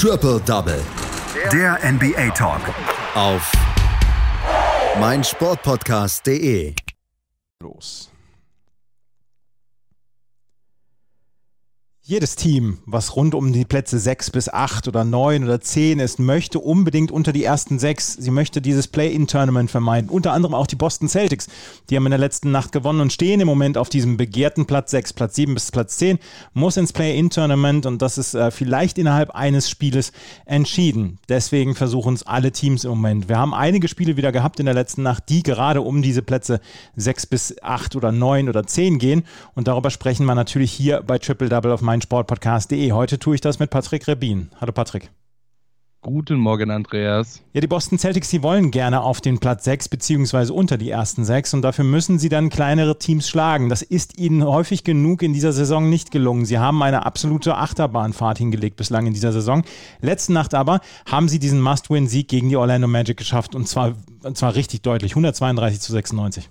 Triple Double. Der NBA Talk. Auf meinsportpodcast.de. Los. Jedes Team, was rund um die Plätze 6 bis 8 oder 9 oder 10 ist, möchte unbedingt unter die ersten 6. Sie möchte dieses Play-In-Tournament vermeiden. Unter anderem auch die Boston Celtics. Die haben in der letzten Nacht gewonnen und stehen im Moment auf diesem begehrten Platz 6. Platz 7 bis Platz 10 muss ins Play-In-Tournament und das ist äh, vielleicht innerhalb eines Spieles entschieden. Deswegen versuchen es alle Teams im Moment. Wir haben einige Spiele wieder gehabt in der letzten Nacht, die gerade um diese Plätze 6 bis 8 oder 9 oder 10 gehen. Und darüber sprechen wir natürlich hier bei Triple Double auf meinen meinsportpodcast.de. Heute tue ich das mit Patrick Rebin. Hallo Patrick. Guten Morgen, Andreas. Ja, die Boston Celtics, die wollen gerne auf den Platz 6 beziehungsweise unter die ersten 6 und dafür müssen sie dann kleinere Teams schlagen. Das ist ihnen häufig genug in dieser Saison nicht gelungen. Sie haben eine absolute Achterbahnfahrt hingelegt bislang in dieser Saison. Letzte Nacht aber haben sie diesen Must-Win-Sieg gegen die Orlando Magic geschafft und zwar, und zwar richtig deutlich, 132 zu 96.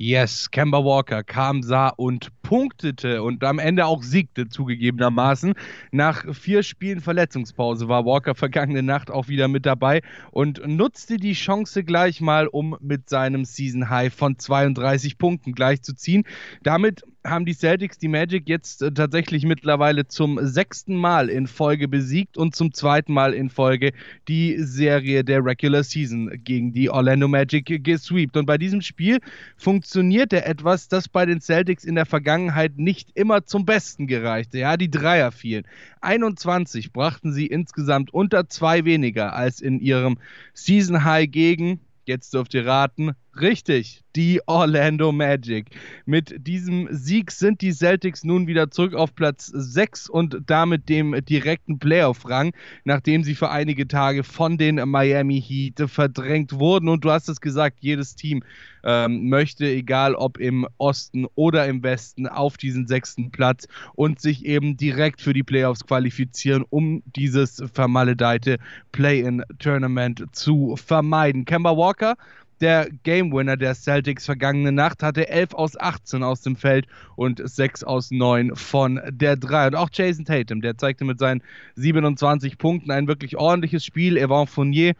Yes, Kemba Walker kam, sah und punktete und am Ende auch siegte zugegebenermaßen. Nach vier Spielen Verletzungspause war Walker vergangene Nacht auch wieder mit dabei und nutzte die Chance gleich mal, um mit seinem Season High von 32 Punkten gleichzuziehen. Damit haben die Celtics die Magic jetzt äh, tatsächlich mittlerweile zum sechsten Mal in Folge besiegt und zum zweiten Mal in Folge die Serie der Regular Season gegen die Orlando Magic gesweept. Und bei diesem Spiel funktionierte etwas, das bei den Celtics in der Vergangenheit nicht immer zum Besten gereichte. Ja, die Dreier fielen. 21 brachten sie insgesamt unter zwei weniger als in ihrem Season High gegen Jetzt dürft ihr raten. Richtig, die Orlando Magic. Mit diesem Sieg sind die Celtics nun wieder zurück auf Platz 6 und damit dem direkten Playoff-Rang, nachdem sie für einige Tage von den Miami Heat verdrängt wurden. Und du hast es gesagt, jedes Team ähm, möchte, egal ob im Osten oder im Westen, auf diesen sechsten Platz und sich eben direkt für die Playoffs qualifizieren, um dieses vermaledeite Play-in-Tournament zu vermeiden. Kemba Walker der Game Winner der Celtics vergangene Nacht hatte 11 aus 18 aus dem Feld und 6 aus 9 von der 3. Und auch Jason Tatum, der zeigte mit seinen 27 Punkten ein wirklich ordentliches Spiel. Evan Fournier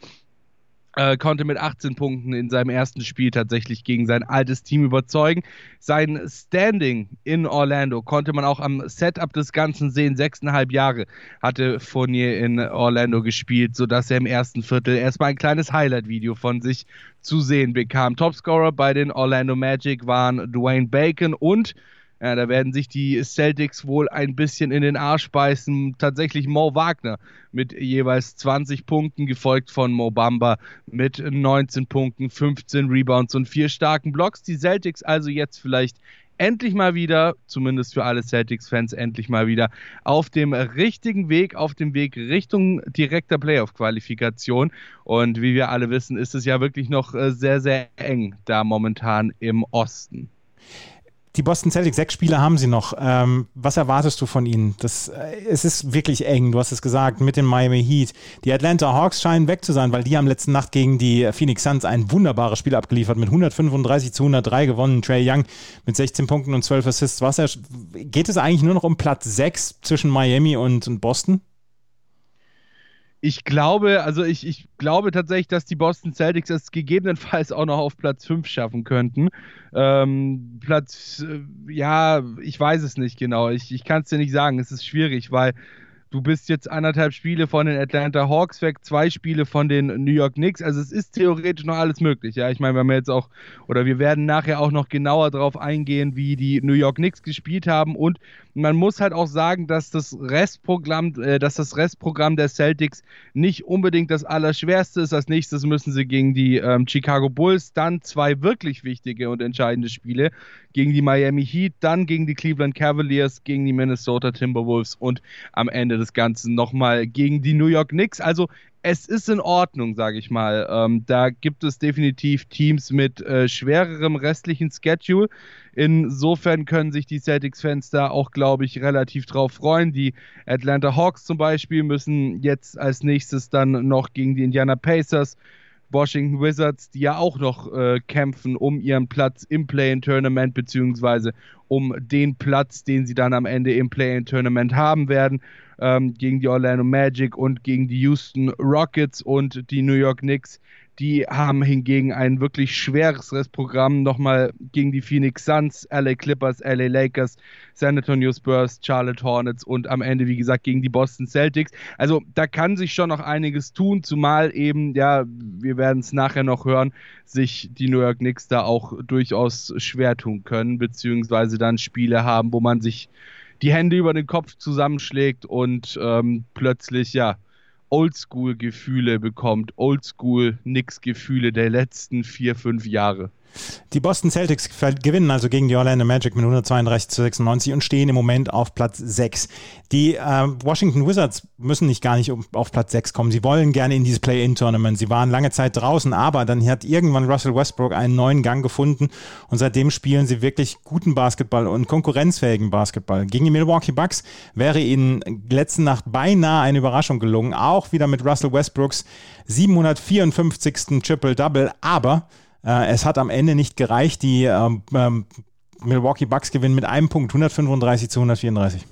äh, konnte mit 18 Punkten in seinem ersten Spiel tatsächlich gegen sein altes Team überzeugen. Sein Standing in Orlando konnte man auch am Setup des Ganzen sehen. Sechseinhalb Jahre hatte Fournier in Orlando gespielt, sodass er im ersten Viertel erstmal ein kleines Highlight-Video von sich zu sehen bekam. Topscorer bei den Orlando Magic waren Dwayne Bacon und ja, da werden sich die Celtics wohl ein bisschen in den Arsch beißen. Tatsächlich Mo Wagner mit jeweils 20 Punkten, gefolgt von Mo Bamba mit 19 Punkten, 15 Rebounds und vier starken Blocks. Die Celtics also jetzt vielleicht endlich mal wieder, zumindest für alle Celtics-Fans, endlich mal wieder auf dem richtigen Weg, auf dem Weg Richtung direkter Playoff-Qualifikation. Und wie wir alle wissen, ist es ja wirklich noch äh, sehr, sehr eng da momentan im Osten die Boston Celtics, sechs Spiele haben sie noch. Ähm, was erwartest du von ihnen? Das, äh, es ist wirklich eng, du hast es gesagt, mit den Miami Heat. Die Atlanta Hawks scheinen weg zu sein, weil die haben letzte Nacht gegen die Phoenix Suns ein wunderbares Spiel abgeliefert, mit 135 zu 103 gewonnen. Trey Young mit 16 Punkten und 12 Assists. Was, geht es eigentlich nur noch um Platz 6 zwischen Miami und, und Boston? Ich glaube, also ich, ich glaube tatsächlich, dass die Boston Celtics es gegebenenfalls auch noch auf Platz 5 schaffen könnten. Ähm, Platz, äh, ja, ich weiß es nicht genau. Ich, ich kann es dir nicht sagen. Es ist schwierig, weil Du bist jetzt anderthalb Spiele von den Atlanta Hawks weg, zwei Spiele von den New York Knicks. Also es ist theoretisch noch alles möglich. Ja, ich meine, wir haben jetzt auch, oder wir werden nachher auch noch genauer darauf eingehen, wie die New York Knicks gespielt haben. Und man muss halt auch sagen, dass das Restprogramm, äh, dass das Restprogramm der Celtics nicht unbedingt das Allerschwerste ist. Als nächstes müssen sie gegen die ähm, Chicago Bulls, dann zwei wirklich wichtige und entscheidende Spiele gegen die Miami Heat, dann gegen die Cleveland Cavaliers, gegen die Minnesota Timberwolves und am Ende des Ganzen nochmal gegen die New York Knicks. Also es ist in Ordnung, sage ich mal. Ähm, da gibt es definitiv Teams mit äh, schwererem restlichen Schedule. Insofern können sich die Celtics-Fans da auch, glaube ich, relativ drauf freuen. Die Atlanta Hawks zum Beispiel müssen jetzt als nächstes dann noch gegen die Indiana Pacers Washington Wizards, die ja auch noch äh, kämpfen um ihren Platz im Play-in-Tournament, beziehungsweise um den Platz, den sie dann am Ende im Play-in-Tournament haben werden. Ähm, gegen die Orlando Magic und gegen die Houston Rockets und die New York Knicks. Die haben hingegen ein wirklich schweres Restprogramm nochmal gegen die Phoenix Suns, LA Clippers, LA Lakers, San Antonio Spurs, Charlotte Hornets und am Ende, wie gesagt, gegen die Boston Celtics. Also da kann sich schon noch einiges tun, zumal eben, ja, wir werden es nachher noch hören, sich die New York Knicks da auch durchaus schwer tun können, beziehungsweise dann Spiele haben, wo man sich die Hände über den Kopf zusammenschlägt und ähm, plötzlich, ja, Oldschool-Gefühle bekommt. Oldschool-Nix-Gefühle der letzten vier, fünf Jahre. Die Boston Celtics gewinnen also gegen die Orlando Magic mit 132 zu 96 und stehen im Moment auf Platz 6. Die äh, Washington Wizards müssen nicht gar nicht auf Platz 6 kommen. Sie wollen gerne in dieses Play-In-Tournament. Sie waren lange Zeit draußen, aber dann hat irgendwann Russell Westbrook einen neuen Gang gefunden und seitdem spielen sie wirklich guten Basketball und konkurrenzfähigen Basketball. Gegen die Milwaukee Bucks wäre ihnen letzte Nacht beinahe eine Überraschung gelungen, auch wieder mit Russell Westbrooks 754. Triple-Double, aber es hat am Ende nicht gereicht. Die ähm, ähm, Milwaukee Bucks gewinnen mit einem Punkt 135 zu 134.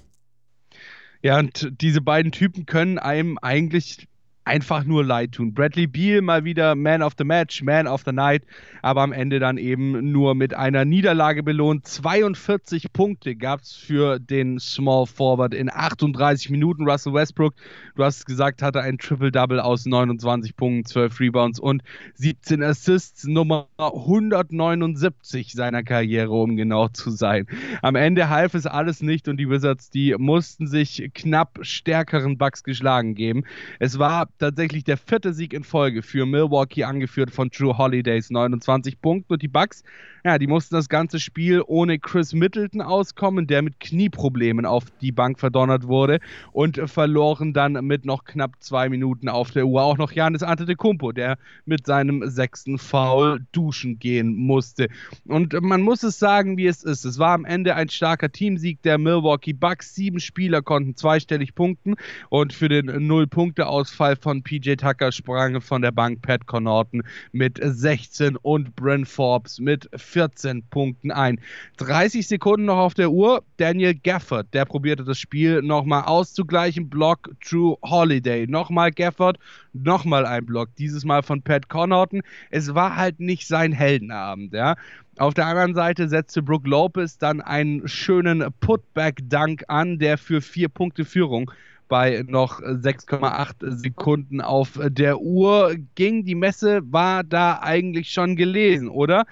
Ja, und diese beiden Typen können einem eigentlich einfach nur leid tun. Bradley Beal mal wieder Man of the Match, Man of the Night, aber am Ende dann eben nur mit einer Niederlage belohnt. 42 Punkte gab es für den Small Forward in 38 Minuten. Russell Westbrook, du hast gesagt, hatte ein Triple-Double aus 29 Punkten, 12 Rebounds und 17 Assists, Nummer 179 seiner Karriere, um genau zu sein. Am Ende half es alles nicht und die Wizards, die mussten sich knapp stärkeren Bucks geschlagen geben. Es war tatsächlich der vierte Sieg in Folge für Milwaukee, angeführt von Drew Holidays, 29 Punkte. Und die Bucks, ja, die mussten das ganze Spiel ohne Chris Middleton auskommen, der mit Knieproblemen auf die Bank verdonnert wurde und verloren dann mit noch knapp zwei Minuten auf der Uhr auch noch Janis Antetokounmpo, der mit seinem sechsten Foul duschen gehen musste. Und man muss es sagen, wie es ist. Es war am Ende ein starker Teamsieg der Milwaukee Bucks. Sieben Spieler konnten zweistellig punkten und für den Null-Punkte-Ausfall von PJ Tucker sprang von der Bank Pat Connaughton mit 16 und Brent Forbes mit 14 Punkten ein. 30 Sekunden noch auf der Uhr. Daniel Gafford, der probierte das Spiel nochmal auszugleichen. Block Drew Holiday. Nochmal Gafford, nochmal ein Block. Dieses Mal von Pat Connaughton. Es war halt nicht sein Heldenabend, ja. Auf der anderen Seite setzte Brook Lopez dann einen schönen Putback-Dunk an, der für vier Punkte Führung bei noch 6,8 Sekunden auf der Uhr ging. Die Messe war da eigentlich schon gelesen, oder?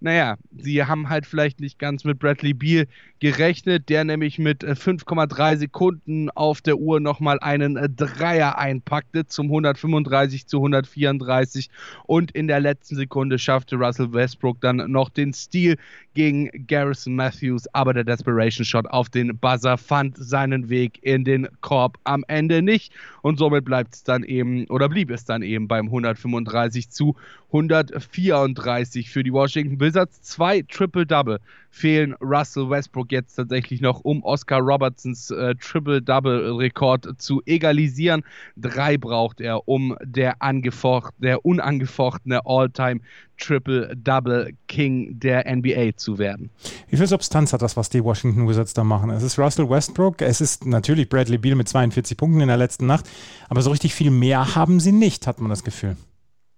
Naja, sie haben halt vielleicht nicht ganz mit Bradley Beal gerechnet, der nämlich mit 5,3 äh, Sekunden auf der Uhr nochmal einen äh, Dreier einpackte zum 135 zu 134 und in der letzten Sekunde schaffte Russell Westbrook dann noch den Steal gegen Garrison Matthews, aber der Desperation Shot auf den Buzzer fand seinen Weg in den Korb am Ende nicht und somit bleibt es dann eben oder blieb es dann eben beim 135 zu 134 für die Washington Wizards. Zwei Triple-Double fehlen Russell Westbrook jetzt tatsächlich noch, um Oscar Robertsons äh, Triple-Double-Rekord zu egalisieren. Drei braucht er, um der, angefocht, der unangefochtene All-Time Triple-Double King der NBA zu werden. Wie viel Substanz hat das, was die Washington Wizards da machen? Es ist Russell Westbrook, es ist natürlich Bradley Beal mit 42 Punkten in der letzten Nacht, aber so richtig viel mehr haben sie nicht, hat man das Gefühl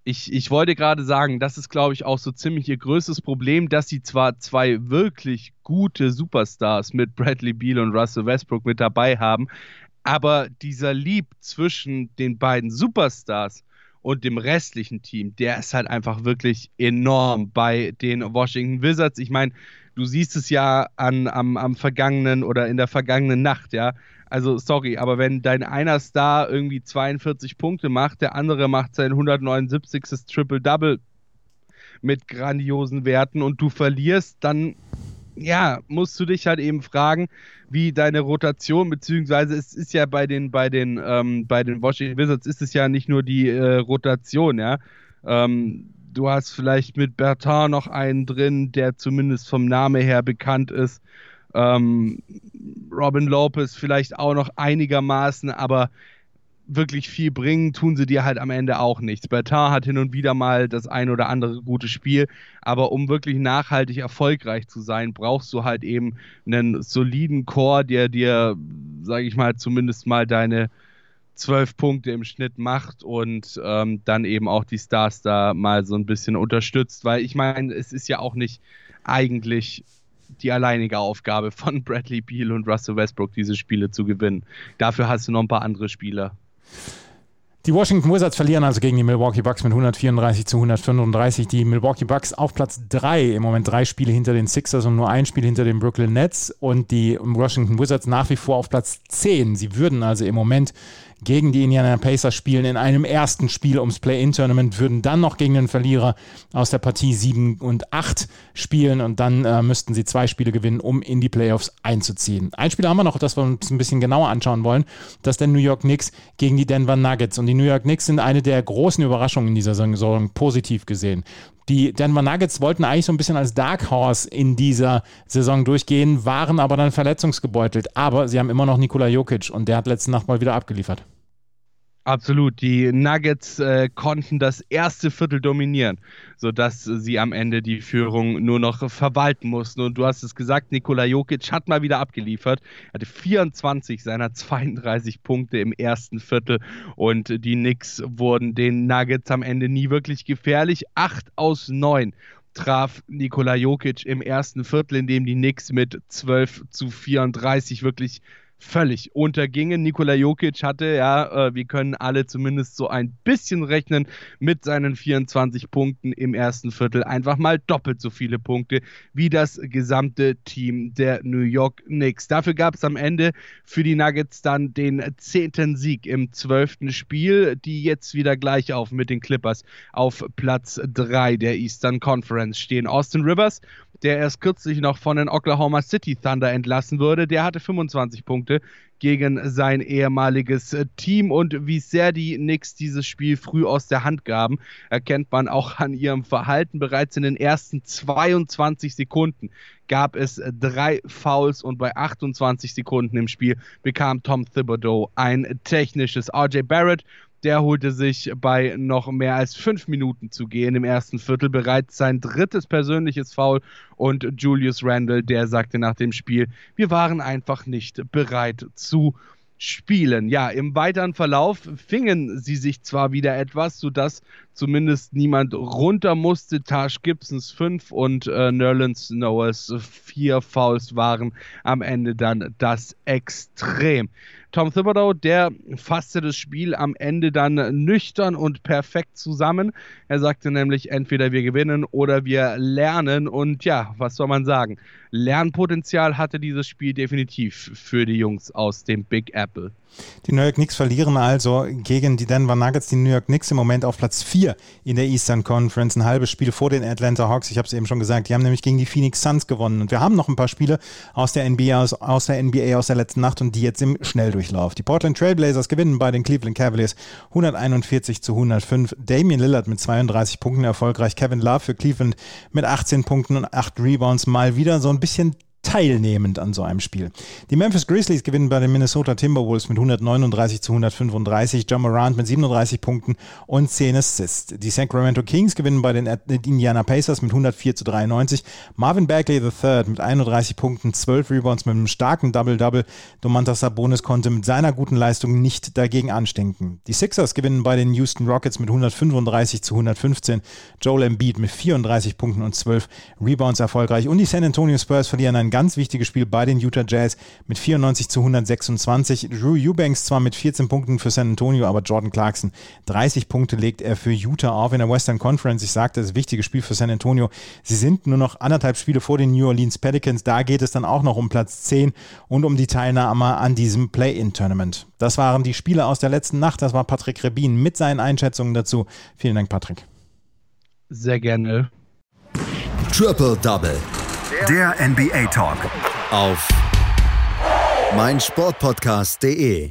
ich, ich wollte gerade sagen, das ist, glaube ich, auch so ziemlich ihr größtes Problem, dass sie zwar zwei wirklich gute Superstars mit Bradley Beal und Russell Westbrook mit dabei haben, aber dieser Lieb zwischen den beiden Superstars und dem restlichen Team, der ist halt einfach wirklich enorm bei den Washington Wizards. Ich meine, du siehst es ja an, am, am vergangenen oder in der vergangenen Nacht, ja. Also sorry, aber wenn dein einer Star irgendwie 42 Punkte macht, der andere macht sein 179. Triple-Double mit grandiosen Werten und du verlierst, dann ja, musst du dich halt eben fragen, wie deine Rotation, beziehungsweise es ist ja bei den, bei den, ähm, bei den Washington Wizards ist es ja nicht nur die äh, Rotation, ja. Ähm, du hast vielleicht mit Bertrand noch einen drin, der zumindest vom Name her bekannt ist. Ähm, Robin Lopez vielleicht auch noch einigermaßen, aber wirklich viel bringen, tun sie dir halt am Ende auch nichts. Bertin hat hin und wieder mal das ein oder andere gute Spiel, aber um wirklich nachhaltig erfolgreich zu sein, brauchst du halt eben einen soliden Chor, der dir, sage ich mal, zumindest mal deine zwölf Punkte im Schnitt macht und ähm, dann eben auch die Stars da mal so ein bisschen unterstützt, weil ich meine, es ist ja auch nicht eigentlich die alleinige Aufgabe von Bradley Beal und Russell Westbrook, diese Spiele zu gewinnen. Dafür hast du noch ein paar andere Spieler. Die Washington Wizards verlieren also gegen die Milwaukee Bucks mit 134 zu 135. Die Milwaukee Bucks auf Platz 3, im Moment drei Spiele hinter den Sixers und nur ein Spiel hinter den Brooklyn Nets. Und die Washington Wizards nach wie vor auf Platz 10. Sie würden also im Moment gegen die Indiana Pacers spielen in einem ersten Spiel ums Play-In-Tournament, würden dann noch gegen den Verlierer aus der Partie 7 und 8 spielen und dann äh, müssten sie zwei Spiele gewinnen, um in die Playoffs einzuziehen. Ein Spiel haben wir noch, das wir uns ein bisschen genauer anschauen wollen, das ist der New York Knicks gegen die Denver Nuggets. Und die New York Knicks sind eine der großen Überraschungen in dieser Saison, positiv gesehen. Die Denver Nuggets wollten eigentlich so ein bisschen als Dark Horse in dieser Saison durchgehen, waren aber dann verletzungsgebeutelt. Aber sie haben immer noch Nikola Jokic und der hat letzte Nacht mal wieder abgeliefert. Absolut. Die Nuggets äh, konnten das erste Viertel dominieren, sodass sie am Ende die Führung nur noch verwalten mussten. Und du hast es gesagt, Nikola Jokic hat mal wieder abgeliefert. Er hatte 24 seiner 32 Punkte im ersten Viertel und die Knicks wurden den Nuggets am Ende nie wirklich gefährlich. Acht aus neun traf Nikola Jokic im ersten Viertel, in dem die Knicks mit 12 zu 34 wirklich völlig untergingen. Nikola Jokic hatte, ja, äh, wir können alle zumindest so ein bisschen rechnen mit seinen 24 Punkten im ersten Viertel. Einfach mal doppelt so viele Punkte wie das gesamte Team der New York Knicks. Dafür gab es am Ende für die Nuggets dann den zehnten Sieg im zwölften Spiel, die jetzt wieder gleich auf mit den Clippers auf Platz 3 der Eastern Conference stehen. Austin Rivers der erst kürzlich noch von den Oklahoma City Thunder entlassen wurde. Der hatte 25 Punkte gegen sein ehemaliges äh, Team und wie sehr die Knicks dieses Spiel früh aus der Hand gaben, erkennt man auch an ihrem Verhalten. Bereits in den ersten 22 Sekunden gab es drei Fouls und bei 28 Sekunden im Spiel bekam Tom Thibodeau ein technisches. RJ Barrett der holte sich bei noch mehr als fünf Minuten zu gehen im ersten Viertel bereits sein drittes persönliches Foul und Julius Randle, der sagte nach dem Spiel, wir waren einfach nicht bereit zu spielen. Ja, im weiteren Verlauf fingen sie sich zwar wieder etwas, sodass zumindest niemand runter musste. Taj Gibsons fünf und äh, Nerlens Snowers vier Fouls waren am Ende dann das Extrem. Tom Thibodeau, der fasste das Spiel am Ende dann nüchtern und perfekt zusammen. Er sagte nämlich, entweder wir gewinnen oder wir lernen. Und ja, was soll man sagen? Lernpotenzial hatte dieses Spiel definitiv für die Jungs aus dem Big Apple. Die New York Knicks verlieren also gegen die Denver Nuggets. Die New York Knicks im Moment auf Platz 4 in der Eastern Conference. Ein halbes Spiel vor den Atlanta Hawks. Ich habe es eben schon gesagt. Die haben nämlich gegen die Phoenix Suns gewonnen. Und wir haben noch ein paar Spiele aus der NBA, aus, aus der NBA aus der letzten Nacht und die jetzt im Schnelldurchlauf. Die Portland Trailblazers gewinnen bei den Cleveland Cavaliers 141 zu 105. Damian Lillard mit 32 Punkten erfolgreich. Kevin Love für Cleveland mit 18 Punkten und 8 Rebounds. Mal wieder so ein bisschen teilnehmend an so einem Spiel. Die Memphis Grizzlies gewinnen bei den Minnesota Timberwolves mit 139 zu 135, John Morant mit 37 Punkten und 10 Assists. Die Sacramento Kings gewinnen bei den Indiana Pacers mit 104 zu 93, Marvin Bagley III mit 31 Punkten, 12 Rebounds mit einem starken Double-Double. Domantas Sabonis konnte mit seiner guten Leistung nicht dagegen anstinken. Die Sixers gewinnen bei den Houston Rockets mit 135 zu 115, Joel Embiid mit 34 Punkten und 12 Rebounds erfolgreich und die San Antonio Spurs verlieren ein ganz wichtiges Spiel bei den Utah Jazz mit 94 zu 126. Drew Eubanks zwar mit 14 Punkten für San Antonio, aber Jordan Clarkson 30 Punkte legt er für Utah auf in der Western Conference. Ich sagte, das wichtige Spiel für San Antonio. Sie sind nur noch anderthalb Spiele vor den New Orleans Pelicans. Da geht es dann auch noch um Platz 10 und um die Teilnahme an diesem Play-In-Tournament. Das waren die Spiele aus der letzten Nacht. Das war Patrick Rebin mit seinen Einschätzungen dazu. Vielen Dank, Patrick. Sehr gerne. Triple Double. Der NBA Talk. Auf meinsportpodcast.de.